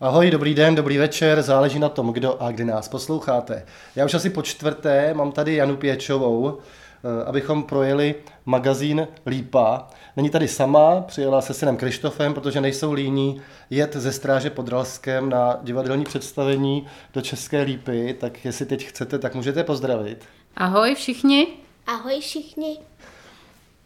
Ahoj, dobrý den, dobrý večer, záleží na tom, kdo a kdy nás posloucháte. Já už asi po čtvrté mám tady Janu Pěčovou, eh, abychom projeli magazín Lípa. Není tady sama, přijela se synem Krištofem, protože nejsou líní jet ze stráže pod Ralskem na divadelní představení do České Lípy, tak jestli teď chcete, tak můžete pozdravit. Ahoj všichni. Ahoj všichni.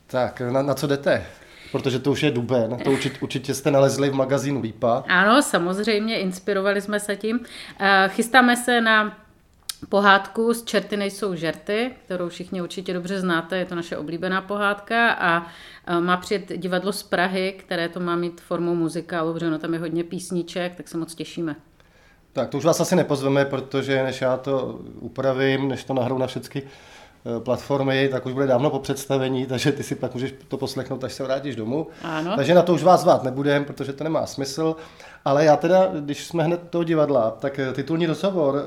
Tak, na, na co jdete? Protože to už je duben, to určitě, určitě jste nalezli v magazínu Lípa. Ano, samozřejmě, inspirovali jsme se tím. Eh, chystáme se na pohádku z Čerty nejsou žerty, kterou všichni určitě dobře znáte, je to naše oblíbená pohádka a eh, má přijet divadlo z Prahy, které to má mít formou muzikálu, protože ono tam je hodně písniček, tak se moc těšíme. Tak to už vás asi nepozveme, protože než já to upravím, než to nahrou na všechny platformy, tak už bude dávno po představení, takže ty si pak můžeš to poslechnout, až se vrátíš domů. Ano. Takže na to už vás zvát nebudem, protože to nemá smysl. Ale já teda, když jsme hned toho divadla, tak eh, titulní rozhovor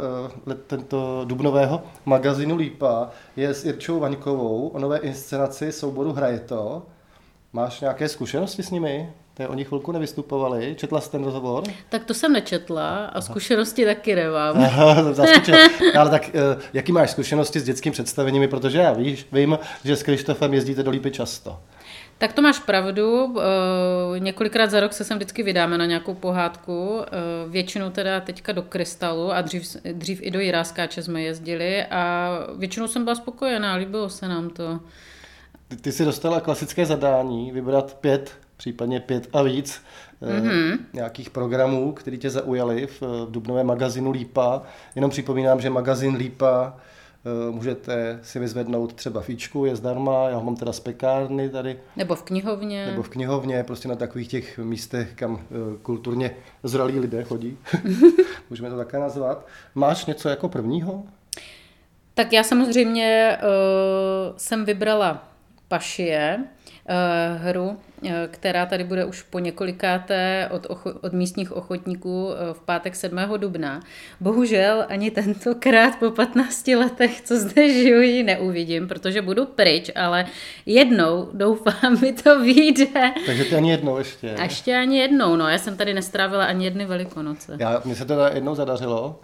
eh, tento dubnového magazínu Lípa je s Irčou Vaňkovou o nové inscenaci souboru Hraje to. Máš nějaké zkušenosti s nimi? To oni chvilku nevystupovali. Četla jsi ten rozhovor? Tak to jsem nečetla a zkušenosti Aha. taky nemám. Aha, Ale tak eh, jaký máš zkušenosti s dětskými představeními? Protože já víš, vím, že s Krištofem jezdíte do Lípy často. Tak to máš pravdu. Eh, několikrát za rok se sem vždycky vydáme na nějakou pohádku. Eh, většinou teda teďka do Krystalu a dřív, dřív i do Jiráskáče jsme jezdili a většinou jsem byla spokojená, líbilo se nám to. Ty, ty jsi dostala klasické zadání vybrat pět případně pět a víc mm-hmm. nějakých programů, které tě zaujaly v, v dubnovém magazínu Lípa. Jenom připomínám, že magazín Lípa eh, můžete si vyzvednout třeba fíčku, je zdarma, já ho mám teda z pekárny tady. Nebo v knihovně. Nebo v knihovně, prostě na takových těch místech, kam eh, kulturně zralí lidé chodí. Můžeme to také nazvat. Máš něco jako prvního? Tak já samozřejmě uh, jsem vybrala Pašie, uh, hru, Eh, která tady bude už po několikáté od, ocho- od místních ochotníků eh, v pátek 7. dubna. Bohužel ani tentokrát po 15 letech, co zde žiju, ji neuvidím, protože budu pryč, ale jednou, doufám, mi to vyjde. Takže to ani jednou ještě. A ještě ani jednou, no. Já jsem tady nestrávila ani jedny velikonoce. Já, mně se to jednou zadařilo.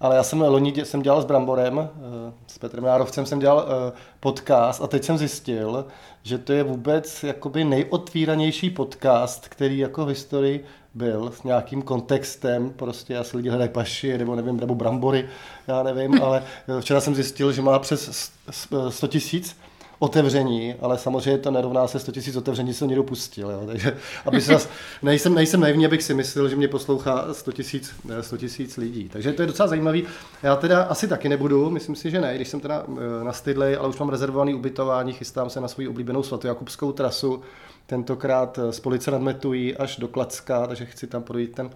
Ale já jsem loni jsem dělal s Bramborem, eh, s Petrem Nárovcem jsem dělal podcast a teď jsem zjistil, že to je vůbec jakoby nejotvíranější podcast, který jako v historii byl s nějakým kontextem, prostě asi lidi hledají paši, nebo nevím, nebo brambory, já nevím, ale včera jsem zjistil, že má přes 100 tisíc otevření, ale samozřejmě to nerovná se 100 000 otevření, co někdo pustil. Jo. Takže aby se zas, nejsem, nejsem naivní, abych si myslel, že mě poslouchá 100 000, 100 000 lidí. Takže to je docela zajímavý. Já teda asi taky nebudu, myslím si, že ne, když jsem teda eh, na stydlej, ale už mám rezervovaný ubytování, chystám se na svou oblíbenou svatojakubskou trasu, tentokrát z Police nad Metují až do Klacka, takže chci tam projít ten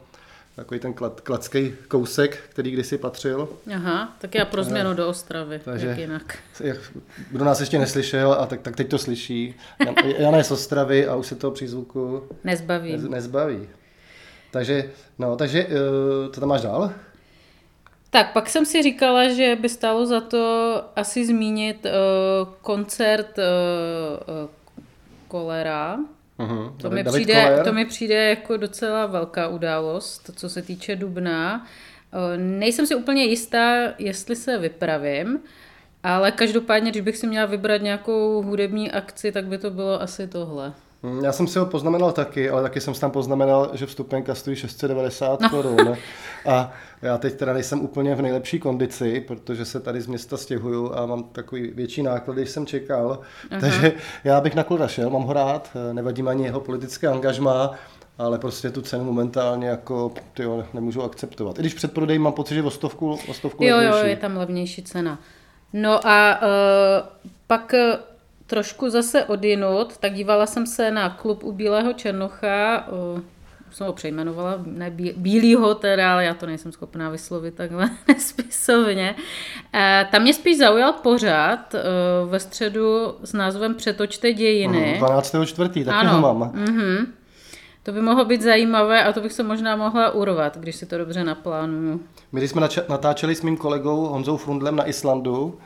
takový ten klad, kladský kousek, který kdysi patřil. Aha, tak já pro změnu do Ostravy, Takže, jak jinak. Jak, kdo nás ještě neslyšel, a tak, tak teď to slyší. Jana je z Ostravy a už se toho přízvuku nezbaví. Nez, nezbaví. Takže, no, takže uh, co tam máš dál? Tak pak jsem si říkala, že by stálo za to asi zmínit uh, koncert uh, uh, Kolera, Uh-huh. To, mi přijde, to mi přijde jako docela velká událost, co se týče Dubna. Nejsem si úplně jistá, jestli se vypravím, ale každopádně, když bych si měla vybrat nějakou hudební akci, tak by to bylo asi tohle. Já jsem si ho poznamenal taky, ale taky jsem si tam poznamenal, že vstupenka stojí 690 no. korun. A já teď teda nejsem úplně v nejlepší kondici, protože se tady z města stěhuju a mám takový větší náklady, než jsem čekal. Aha. Takže já bych na Kloda šel, mám ho rád, nevadím ani jeho politické angažmá, ale prostě tu cenu momentálně jako tyjo, nemůžu akceptovat. I když před prodej mám pocit, že o stovku, o stovku Jo, jo, je tam levnější cena. No a uh, pak trošku zase odinut, tak dívala jsem se na klub u Bílého Černocha, jsem ho přejmenovala, ne Bílýho teda, ale já to nejsem schopná vyslovit takhle spisovně. Tam mě spíš zaujal pořád ve středu s názvem Přetočte dějiny. 12. čtvrtý, taky ano. ho mám. Mm-hmm. To by mohlo být zajímavé a to bych se možná mohla urvat, když si to dobře naplánuju. My když jsme natáčeli s mým kolegou Honzou Frundlem na Islandu,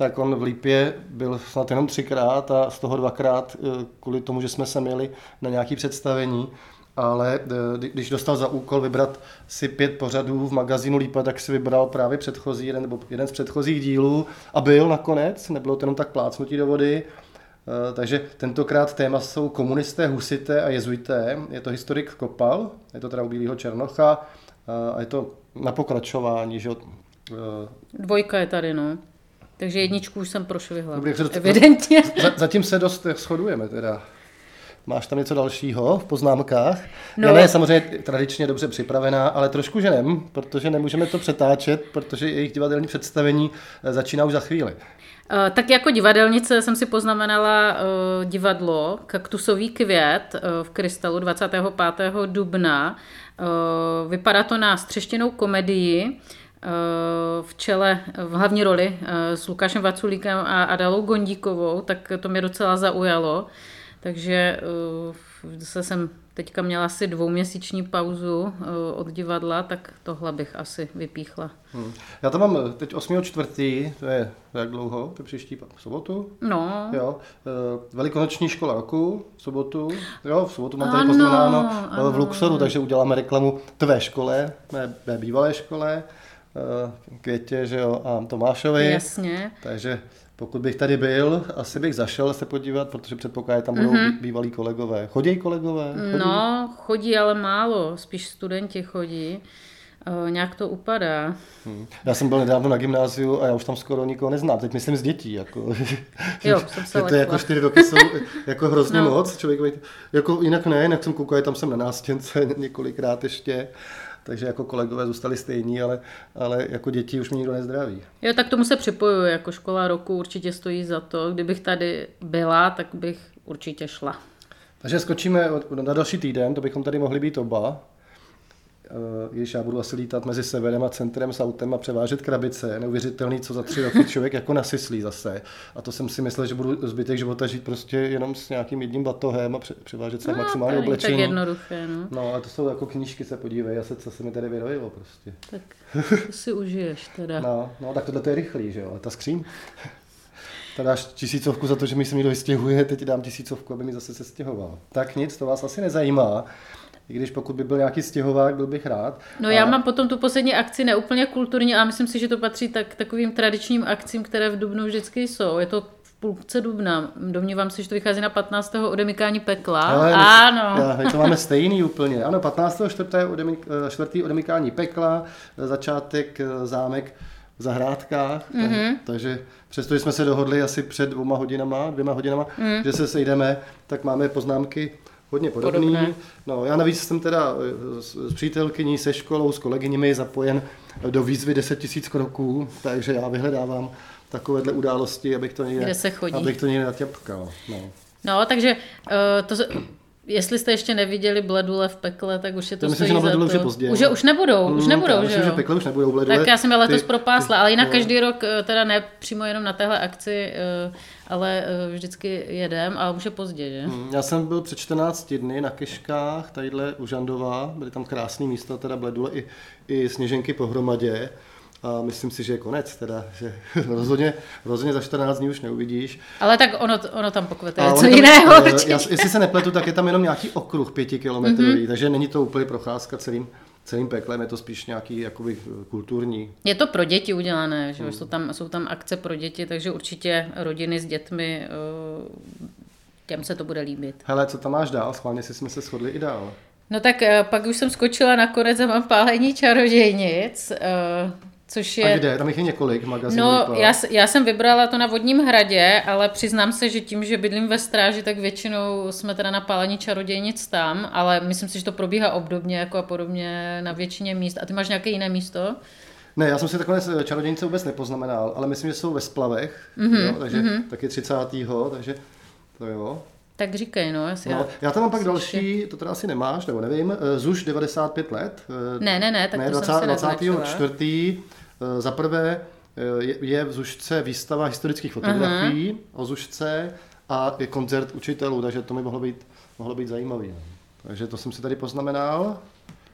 tak on v Lípě byl snad jenom třikrát a z toho dvakrát eh, kvůli tomu, že jsme se měli na nějaké představení. ale když dostal za úkol vybrat si pět pořadů v magazínu Lípa, tak si vybral právě předchozí, jeden, nebo jeden z předchozích dílů a byl nakonec, nebylo to jenom tak plácnutí do vody. Takže tentokrát téma jsou komunisté, husité a jezuité. Je to historik Kopal, je to teda u Bílého Černocha a je to na pokračování. Že? Dvojka je tady, no. Takže jedničku už jsem prošvihla. Dobrý, Evidentně. Zatím se dost shodujeme teda. Máš tam něco dalšího v poznámkách? No. Jana je samozřejmě tradičně dobře připravená, ale trošku ženem, protože nemůžeme to přetáčet, protože jejich divadelní představení eh, začíná už za chvíli. Uh, tak jako divadelnice jsem si poznamenala divadlo Kaktusový květ v Krystalu 25. dubna. Vypadá to na střeštěnou komedii v čele, v hlavní roli s Lukášem Vaculíkem a Adalou Gondíkovou, tak to mě docela zaujalo. Takže uh, zase jsem teďka měla asi dvouměsíční pauzu od divadla, tak tohle bych asi vypíchla. Hmm. Já to mám eh, teď 8. čtvrtý, to je jak dlouho? To je příští v sobotu? No. Jo. Velikonoční škola roku, v sobotu. Jo, v sobotu mám tady poznamenáno v Luxoru, takže uděláme reklamu tvé škole, mé, mé bývalé škole, Květě, že jo, a Tomášovi. Jasně. Takže pokud bych tady byl, asi bych zašel se podívat, protože předpokládám, tam budou mm-hmm. bývalí kolegové. Chodí kolegové? Chodí? No, chodí, ale málo. Spíš studenti chodí. Uh, nějak to upadá. Hmm. Já jsem byl nedávno na gymnáziu a já už tam skoro nikoho neznám. Teď myslím z dětí. Jako, jo, jsem se to je jako čtyři roky jsou jako hrozně no. moc. Člověk, jako jinak ne, jinak jsem koukal, tam jsem na nástěnce několikrát ještě takže jako kolegové zůstali stejní, ale, ale jako děti už mě nikdo nezdraví. Jo, tak tomu se připojuju, jako škola roku určitě stojí za to. Kdybych tady byla, tak bych určitě šla. Takže skočíme na další týden, to bychom tady mohli být oba. Eh, když já budu asi lítat mezi severem a centrem s autem a převážet krabice, neuvěřitelný, co za tři roky člověk jako nasyslí zase. A to jsem si myslel, že budu zbytek života žít prostě jenom s nějakým jedním batohem a převážet se no, maximálně oblečení. Tak jednoduché, no. No a to jsou jako knížky, se podívej, asi co se mi tady vyrojilo prostě. Tak to si užiješ teda. No, no tak tohle to je rychlý, že jo, ta skříň. Tady dáš tisícovku za to, že mi se mi vystěhuje, teď dám tisícovku, aby mi zase se stěhoval. Tak nic, to vás asi nezajímá i když pokud by byl nějaký stěhovák, byl bych rád. No a... já mám potom tu poslední akci neúplně kulturní a myslím si, že to patří tak, takovým tradičním akcím, které v Dubnu vždycky jsou. Je to v půlce dubna. Domnívám se, že to vychází na 15. odemykání pekla. Ale, ano. Já, my to máme stejný úplně. Ano, 15. čtvrté odemyk, eh, čtvrtý odemykání pekla, eh, začátek eh, zámek v zahrádkách, mm-hmm. takže přestože jsme se dohodli asi před dvěma hodinama, dvěma hodinama, mm. že se sejdeme, tak máme poznámky hodně podobný. Podobné. No, já navíc jsem teda eh, s, s přítelkyní, se školou, s kolegyněmi zapojen do výzvy 10 000 kroků, takže já vyhledávám takovéhle události, abych to někde, Kde se chodí. abych to někde natěpkal. No. no, takže uh, to, Jestli jste ještě neviděli Bledule v pekle, tak už je to, to myslím, že na Bledule už je pozdě. Už, už nebudou, už mm, nebudou, mm, že myslím, že pekle už nebudou Bledule. Tak já jsem je letos ty, propásla, ale jinak ty, každý rok, eh, teda ne přímo jenom na téhle akci, eh, ale eh, vždycky jedem, ale už je pozdě, že? Mm, já jsem byl před 14 dny na Keškách, tadyhle u Žandova, byly tam krásné místa, teda Bledule i, i sněženky pohromadě. A myslím si, že je konec, teda, že rozhodně, rozhodně za 14 dní už neuvidíš. Ale tak ono, ono tam pokvete něco jiného. Já, jestli se nepletu, tak je tam jenom nějaký okruh pětikilometrový, mm-hmm. takže není to úplně procházka celým, celým peklem, je to spíš nějaký jakoby kulturní. Je to pro děti udělané, že hmm. jsou, tam, jsou tam akce pro děti, takže určitě rodiny s dětmi, eh, těm se to bude líbit. Hele, co tam máš dál? Schválně si jsme se shodli i dál. No tak eh, pak už jsem skočila nakonec a mám pálení čarodějnic. Eh, Což je... A kde? Tam jich je několik magazínů. No, já, já jsem vybrala to na Vodním hradě, ale přiznám se, že tím, že bydlím ve stráži, tak většinou jsme teda na pálení čarodějnic tam, ale myslím si, že to probíhá obdobně jako a podobně na většině míst. A ty máš nějaké jiné místo? Ne, já jsem si takové čarodějnice vůbec nepoznamenal, ale myslím, že jsou ve splavech, mm-hmm, jo, takže mm-hmm. taky 30. takže to jo. Tak říkej, no. Jestli no já, já tam mám pak další, to teda asi nemáš, nebo nevím, eh, ZUŠ 95 let. Eh, ne, ne, ne, tak ne, to 20, jsem si 24. Eh, za prvé eh, je v Zušce výstava historických fotografií uh-huh. o Zušce a je koncert učitelů, takže to mi mohlo být, mohlo být zajímavý. Takže to jsem si tady poznamenal.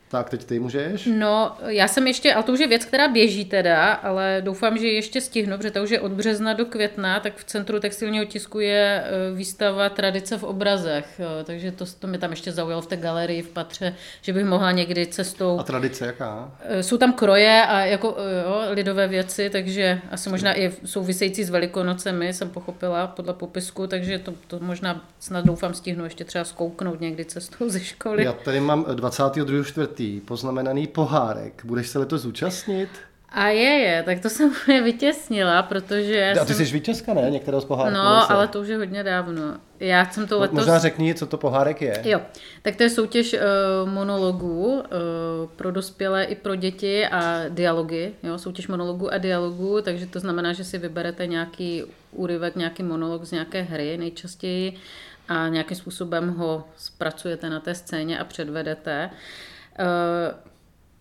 Tak, teď ty můžeš? No, já jsem ještě, ale to už je věc, která běží teda, ale doufám, že ještě stihnu, protože to už je od března do května, tak v Centru textilního tisku je e, výstava Tradice v obrazech, jo, takže to, to mě tam ještě zaujalo v té galerii v Patře, že bych mohla někdy cestou... A tradice jaká? E, jsou tam kroje a jako jo, lidové věci, takže asi možná i související s Velikonocemi jsem pochopila podle popisku, takže to, to možná snad doufám stihnu ještě třeba zkouknout někdy cestou ze školy. Já tady mám 22 čtvrtý poznamenaný pohárek. Budeš se letos zúčastnit? A je, je, tak to jsem mě vytěsnila, protože... A ty jsem... jsi vítězka, ne? Některého z pohárků. No, ale to už je hodně dávno. Já jsem to letos... Možná řekni, co to pohárek je. Jo, tak to je soutěž uh, monologů uh, pro dospělé i pro děti a dialogy, jo, soutěž monologů a dialogů, takže to znamená, že si vyberete nějaký úryvek, nějaký monolog z nějaké hry nejčastěji a nějakým způsobem ho zpracujete na té scéně a předvedete. Uh,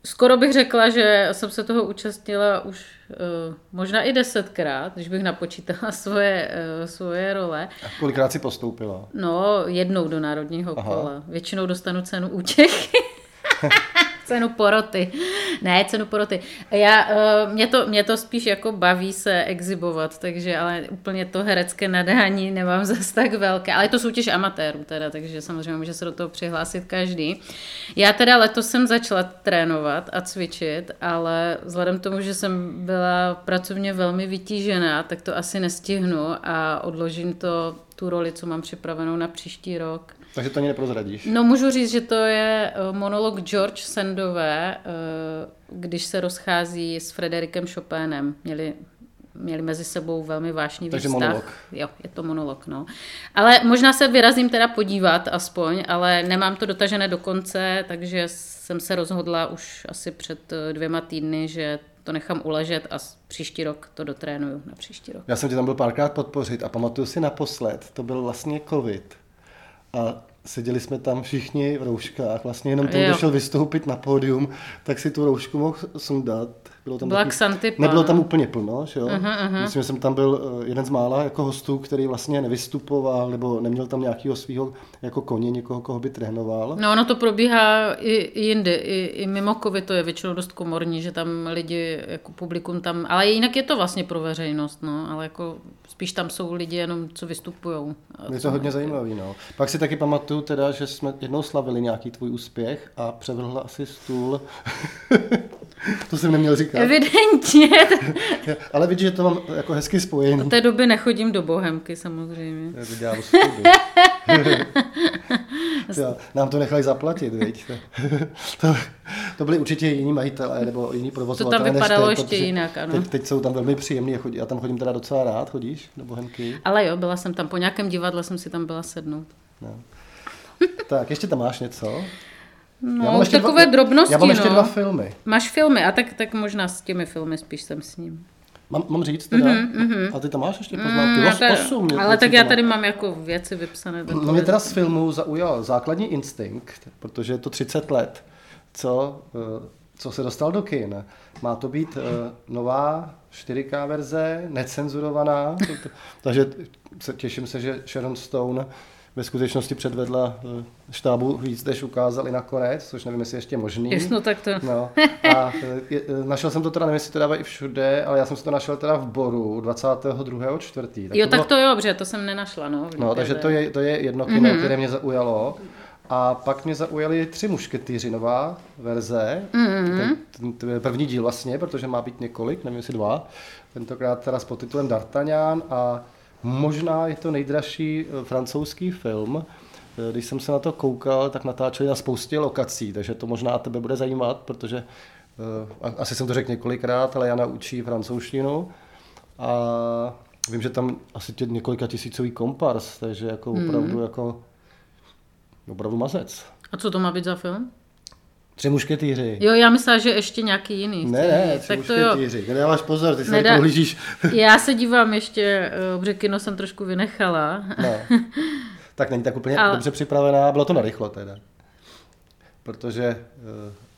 skoro bych řekla, že jsem se toho účastnila už uh, možná i desetkrát, když bych napočítala svoje, uh, svoje role. A kolikrát si postoupila? No, jednou do národního Aha. kola. Většinou dostanu cenu účechy. cenu poroty. Ne, cenu poroty. Já, uh, mě, to, mě to spíš jako baví se exibovat, takže ale úplně to herecké nadání nemám zase tak velké. Ale je to soutěž amatérů teda, takže samozřejmě může se do toho přihlásit každý. Já teda letos jsem začala trénovat a cvičit, ale vzhledem k tomu, že jsem byla pracovně velmi vytížená, tak to asi nestihnu a odložím to tu roli, co mám připravenou na příští rok. Takže to ani neprozradíš. No můžu říct, že to je eh, monolog George Sandové, eh, když se rozchází s Frederikem Chopinem. Měli měli mezi sebou velmi vážný Takže vztah. monolog. Jo, je to monolog, no. Ale možná se vyrazím teda podívat aspoň, ale nemám to dotažené do konce, takže jsem se rozhodla už asi před eh, dvěma týdny, že to nechám uležet a příští rok to dotrénuju na příští rok. Já jsem tě tam byl párkrát podpořit a pamatuju si naposled, to byl vlastně covid a seděli jsme tam všichni v rouškách, vlastně jenom ten, kdo šel vystoupit na pódium, tak si tu roušku mohl sundat. Bylo tam Black taky, Nebylo tam úplně plno, že jo? Uh-huh, uh-huh. Myslím, že jsem tam byl eh, jeden z mála jako hostů, který vlastně nevystupoval, nebo neměl tam nějakého svého jako koně, někoho, koho by trénoval. No ono to probíhá i, i jindy, i, i mimo covid to je většinou dost komorní, že tam lidi, jako publikum tam, ale jinak je to vlastně pro veřejnost, no, ale jako spíš tam jsou lidi jenom, co vystupují. Je to hodně zajímavý, no. Pak si taky pamatuju teda, že jsme jednou slavili nějaký tvůj úspěch a převrhla asi stůl. to jsem neměl říkat. Evidentně. Ale vidíš, že to mám jako hezky spojený. Od té doby nechodím do Bohemky samozřejmě. Já to dělám jo, nám to nechali zaplatit, viď? to, to byli určitě jiní majitelé nebo jiní provozovatelé. To tam vypadalo teď, ještě jinak, ano. Teď, teď, jsou tam velmi příjemní, já tam chodím teda docela rád, chodíš do Bohemky? Ale jo, byla jsem tam, po nějakém divadle jsem si tam byla sednout. No. tak, ještě tam máš něco? No, já mám ještě takové dva, drobnosti. Já mám ještě no. dva filmy. Máš filmy, a tak, tak možná s těmi filmy spíš jsem s ním. Mám, mám říct teda? Mm-hmm, A ty tam máš ještě poznámky? Mm, tady, osm, ale tak já tady mám jako věci vypsané. No mě teda z filmu zaujal základní instinkt, protože je to 30 let, co, eh, co se dostal do kin. Má to být eh, nová 4K verze, necenzurovaná, takže těším se, že Sharon Stone ve skutečnosti předvedla eh, štábu víc, než ukázali nakonec, což nevím, jestli ještě možný. Yes, no tak to. No. A eh, je, eh, našel jsem to teda, nevím, jestli to dávají všude, ale já jsem si to našel teda v Boru 22. čtvrtý. Tak jo, to tak bylo... to jo, protože to jsem nenašla, no. No, takže to je, to je jedno kino, mm-hmm. které mě zaujalo. A pak mě zaujaly tři mušketýři, nová verze. Mm-hmm. Ten, ten, první díl vlastně, protože má být několik, nevím jestli dva. Tentokrát teda s podtitulem D'Artagnan a Možná je to nejdražší eh, francouzský film. Eh, když jsem se na to koukal, tak natáčeli na spoustě lokací, takže to možná tebe bude zajímat, protože uh, asi jsem to řekl několikrát, ale já naučí francouzštinu a vím, že tam asi tě několika tisícový kompars, takže jako hmm. opravdu jako opravdu mazec. A co to má být za film? Tři mušketýři. Jo, já myslím, že ještě nějaký jiný. Ne, ne, tři tak mušketýři. To jo. Nedáváš pozor, ty se Nedá... pohlížíš. Já se dívám ještě, protože kino jsem trošku vynechala. No. Tak není tak úplně Ale... dobře připravená, bylo to narychlo teda. Protože...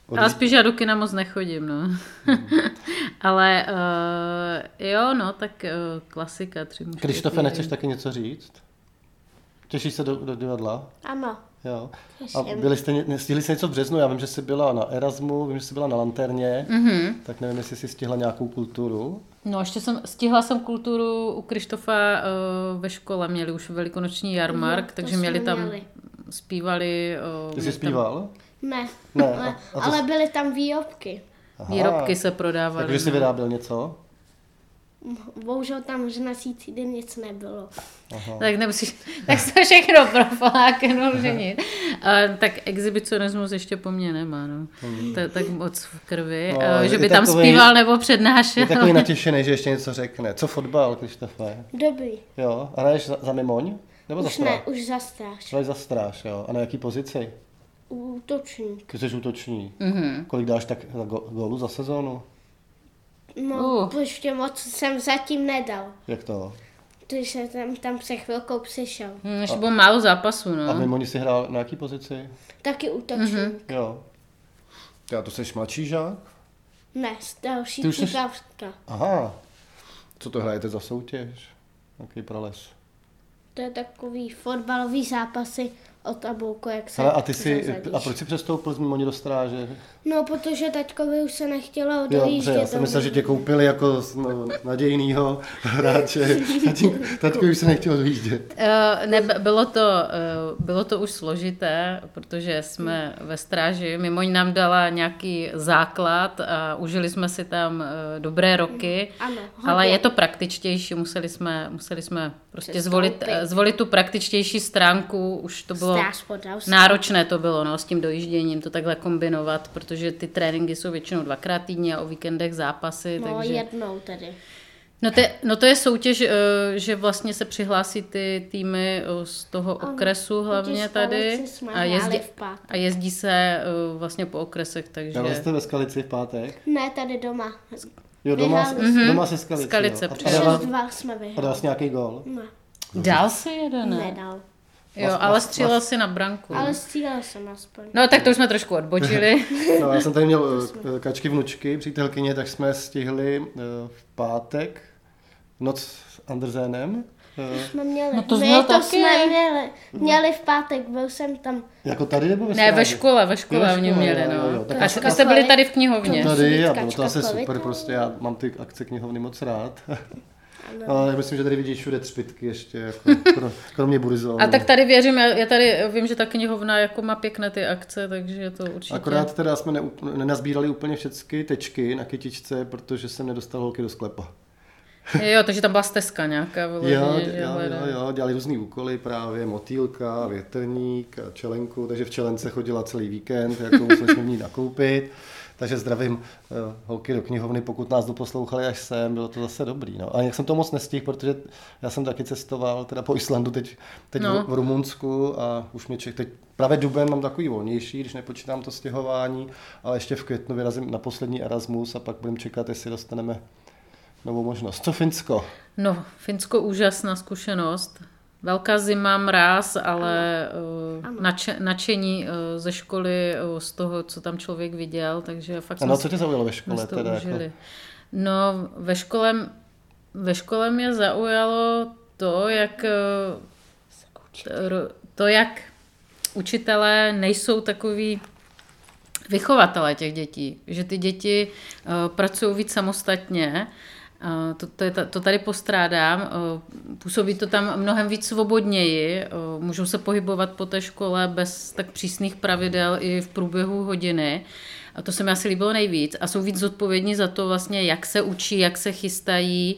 Uh, Ale spíš já do kina moc nechodím, no. Hmm. Ale uh, jo, no, tak uh, klasika, tři mušketýři. Krištofe, nechceš taky něco říct? Těšíš se do, do divadla? Ano. Jo. A byli jste, stihli jste něco v březnu? Já vím, že jsi byla na Erasmu, vím, že jsi byla na Lanterně, mm-hmm. tak nevím, jestli jsi stihla nějakou kulturu. No, ještě jsem, stihla jsem kulturu u Krištofa uh, ve škole, měli už velikonoční jarmark, to takže měli tam, měli. zpívali uh, Ty jsi zpíval? Ne, Ne, ale, a- a ale byly tam výrobky. Aha. výrobky se prodávaly. Takže jsi no. vyráběl něco? Bohužel tam ženací den nic nebylo. Tak nemusíš, tak to všechno profláknul, že nic. A, tak exhibicionismus ještě po mně nemá, no. To je tak moc v krvi, No, no, že je by tam takovej- zpíval nebo Je přednášel. takový natěšený, že ještě něco řekne. Co fotbal, Krištofe? Dobrý. Jo, a hraješ za, za Mimoň? Nebo za Už ne, stráž? už za stráž. Hraješ za stráž, jo. A na jaký pozici? Útočník. Ty jsi útoční. Mhm. Kolik dáš tak za go, gólu za sezónu? No, Uh. moc jsem zatím nedal. Jak to? Když jsem tam, tam se chvilkou přišel. Hm, ještě bylo málo zápasů, A no. Mimoni si hrál na jaký pozici? Taky útočník. Jo. Já to jsi mladší žák? Ne, další Ty jsi-. Aha. Co to hrajete za soutěž? Jaký prales? To je takový fotbalový zápasy o tabulku, jak se Hele, a ty si, a proč jsi přestoupil z Mimoni do stráže? No, protože taťkovi už se nechtělo Jo, dobře, odjíždět. já jsem myslel, že tě koupili jako no, nadějnýho hráče. Tatínk- Taťko už se nechtěl vyjíždět. Eh, Ne, bylo to, eh, bylo to už složité, protože jsme ve stráži. Mimoň nám dala nějaký základ a užili jsme si tam eh, dobré roky. Ano, hodně. ale je to praktičtější, museli jsme, museli jsme prostě Přestoupit. zvolit, eh, zvolit tu praktičtější stránku. Už to bylo. Náročné to bylo, no, s tím dojížděním to takhle kombinovat, protože ty tréninky jsou většinou dvakrát týdně a o víkendech zápasy. No, takže... jednou tedy. No, to je, no to je soutěž, eh, že vlastně se přihlásí ty týmy eh, z toho okresu hlavně tady a jezdí, hráli v pátek. a jezdí se eh, vlastně po okresech, takže Já jste ve Skalici v pátek? Ne, tady doma. Jo, doma, mm-hmm. doma se Skalici. Skalice jo. A- a dal- 6-2 jsme A dal jsi nějaký gol? Ne, dal se jeden, ne? nedal. Jo, ale střílel si na branku. Ale střílel jsem aspoň. No tak to už jsme trošku odbočili. No, já jsem tady měl eh, kačky vnučky, přítelkyně, tak jsme stihli eh, v pátek noc s Andersénem. eh, Jsme měli. No to My jsme to taky. jsme měli. Měli v pátek, byl jsem tam. Jako tady nebo ve ne, ve škole, ve škole ve oni škole, měli, jo, jo, no. jo. Tak A jste byli tady v knihovně. To- Tady, a bylo to asi super, prostě já mám ty akce knihovny moc rád. Ale já myslím, že tady vidíš všude třpitky ještě, jako, kro- kromě burizonu. A tak tady věřím, já tady vím, že ta knihovna jako má pěkné ty akce, takže je to určitě. Akorát teda jsme ne, nenazbírali úplně všechny tečky na kytičce, protože jsem nedostal holky do sklepa. Jo, takže tam byla stezka nějaká. Jo, vyloženě, že jo, jo, jo, dělali různý úkoly právě, motýlka, větrník, a čelenku, takže v čelence chodila celý víkend, jako museli jsme v ní nakoupit. Takže zdravím eh, holky do knihovny, pokud nás doposlouchali až sem, bylo to zase dobrý. No. A jak jsem to moc nestihl, protože já jsem taky cestoval teda po Islandu teď, teď No. v, v Rumunsku a už mě ček, teď právě duben mám takový volnější, když nepočítám to stěhování, ale ještě v květnu vyrazím na poslední Erasmus a pak budeme čekat, jestli dostaneme novou možnost. Co Finsko? No, Finsko úžasná zkušenost. Velká zima, mráz, ale uh, nače, nadšení uh, ze školy uh, z toho, co tam člověk viděl, takže fakt A jsme, na co tě zaujalo ve škole? Teda, užili. jako, No, ve škole, ve škole mě zaujalo to, jak to- to, jak učitelé nejsou takový vychovatelé těch dětí, že ty děti pracují víc samostatně, to, to, je, to tady postrádám, uh, působí to tam mnohem víc svobodněji, uh, můžou se pohybovat po té škole bez tak přísných pravidel i v průběhu hodiny. A to se mi asi líbilo nejvíc. A jsou víc zodpovědní za to vlastně, jak se učí, jak se chystají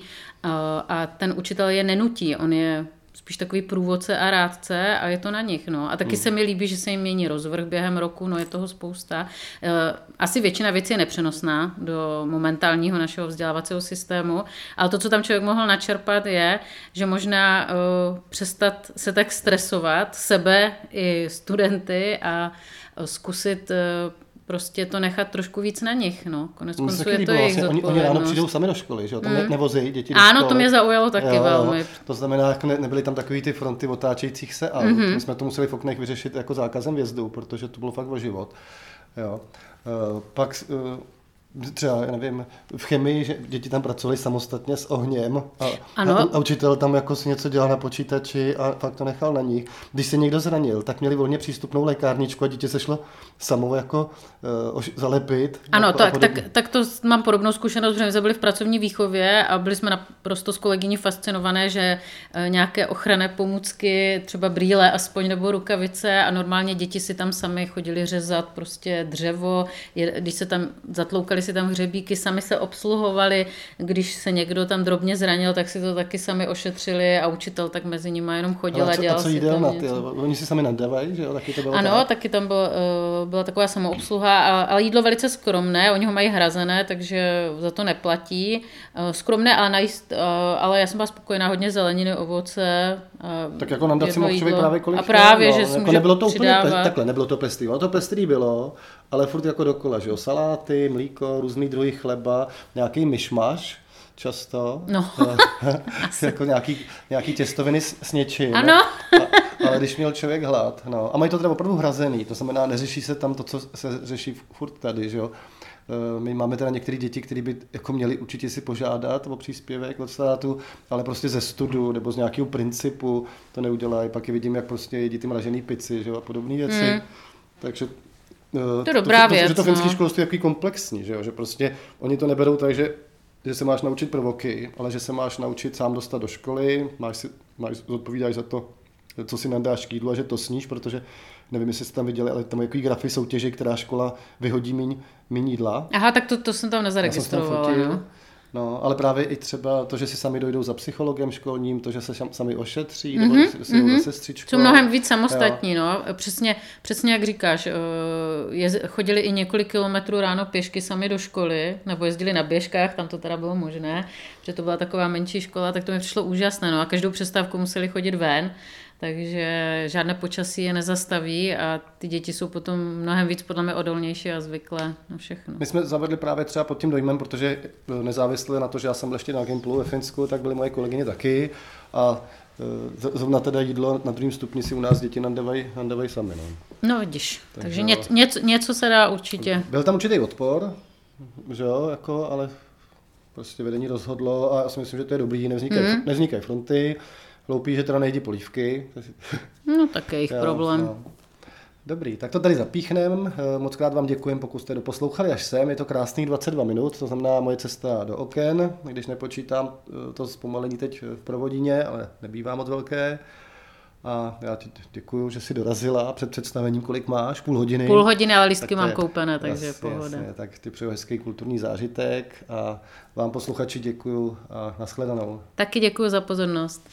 a ten učitel je nenutí, on je spíš takový průvodce a rádce a je to na nich. No. A taky se mi líbí, že se jim mění rozvrh během roku, no je toho spousta. Eh, Asi většina věcí je nepřenosná do momentálního našeho vzdělávacího systému, ale to, co tam člověk mohl načerpat, je, že možná eh, přestat se tak stresovat, sebe i studenty a eh, zkusit prostě to nechat trošku víc na nich. No. Konec konců je to jejich vlastně, oni, oni ráno přijdou sami do školy, že jo? Tam mm. nevozí děti do Ano, školy. to mě zaujalo taky Jo, velmi. To znamená, jako ne, nebyly tam takový ty fronty otáčejících se aut. Mhm. Mm-hmm. My jsme to museli v oknech vyřešit jako zákazem vjezdu, protože to bylo fakt o život. Jo. Uh, pak uh, třeba, já nevím, v chemii, že děti tam pracovali samostatně s ohněm a, Ano. a, a učitel tam jako si něco dělal na počítači a fakt to nechal na nich. Když se někdo zranil, tak měli volně přístupnou lékárničku a dítě se šlo samo jako uh, zalepit. Ano, a tak, podobně. tak, tak to mám podobnou zkušenost, protože jsme byli v pracovní výchově a byli jsme naprosto s kolegyní fascinované, že eh, nějaké ochranné pomůcky, třeba brýle aspoň nebo rukavice a normálně děti si tam sami chodili řezat prostě dřevo, je- když se tam zatloukali si tam hřebíky, sami se obsluhovali, když se někdo tam drobně zranil, tak si to taky sami ošetřili a učitel tak mezi nimi jenom chodil Ale a co, dělal a co si tam ty, oni si sami nadávají, že jo, taky to bylo Ano, tak. taky tam byl, eh, byla taková samoobsluha, a- ale jídlo velice skromné, oni ho mají hrazené, takže za to neplatí. Eh, Skromné, ale, najíst, eh, ale já jsem byla spokojená, hodně zeleniny, ovoce. Tak jako nám dát si jedno mohl člověk právě kolik A právě, chtěl, že si jako nebylo to úplně přidávat. pe, takhle, nebylo to pestrý, ono to pestrý bylo, ale furt jako dokola, že jo, saláty, mlíko, různý druhy chleba, nějaký myšmaš, často, No. jako nějaký, nějaký těstoviny s, s něčím. Ano. A, ale když měl člověk hlad, no, a mají to teda opravdu hrazený, to znamená, neřeší se tam to, co se řeší furt tady, že jo. Eh, My máme teda některé děti, které by jako měli určitě si požádat o příspěvek od státu, ale prostě ze studu nebo z nějakého principu to neudělají. Pak je vidím, jak prostě jedí ty mražený pici že jo, a podobné věci. Mm. Takže eh, To je dobrá to, věc, To, že to finské no. školství je takový komplexní, že, jo? že prostě oni to neberou tak, že, že se máš naučit prvoky, ale že se máš naučit sám dostat do školy, máš si, máš, zodpovídáš za to, co si nadáš k jídlu a že to sníš, protože nevím, jestli jste tam viděli, ale tam je takový grafy soutěže, která škola vyhodí míň, míň jídla. Aha, tak to, to jsem tam Já jsem se tam nezaregistrovala. fotil. No. No, ale právě i třeba to, že si sami dojdou za psychologem školním, to, že se sam- sami ošetří, nebo mm-hmm, si mm-hmm. sestřičkou. Jsou mnohem víc samostatní, no. Přesně, přesně jak říkáš, eh, je, chodili i několik kilometrů ráno pěšky sami do školy, nebo jezdili na běžkách, tam to teda bylo možné, že to byla taková menší škola, tak to mi přišlo úžasné, no a každou přestávku museli chodit ven, takže žádné počasí je nezastaví a ty děti jsou potom mnohem víc podle mě odolnější a zvyklé na všechno. My jsme zavedli právě třeba pod tím dojmem, protože nezávisle na to, že já jsem byl ještě na Gimplu ve Finsku, tak byly moje kolegyně taky a z- zrovna teda jídlo na druhém stupni si u nás děti nandávají, nandávají sami. No. No vidíš, takže, Takže něco, něco, něco se dá určitě. Byl tam určitý odpor, že jo, jako, ale prostě vedení rozhodlo a já si myslím, že to je dobrý, nevznikají, mm. nevznikají fronty, hloupý, že teda nejedí polívky. No tak je jejich Jo, problém. no. Dobrý, tak to tady zapíchnem. Eh, Moc krát vám děkujem, pokud jste doposlouchali až sem. Je to krásných 22 minut, to znamená moje cesta do oken, když nepočítám eh, to zpomalení teď v provodině, ale nebývá moc velké. A já ti děkuju, že jsi dorazila před představením, kolik máš, půl hodiny. Půl hodiny, ale lístky Tak mám je- koupené, takže jasně, pohoda. Jasně, tak ty přeju hezký kulturní zážitek a vám posluchači děkuju a nashledanou. Taky děkuji za pozornost.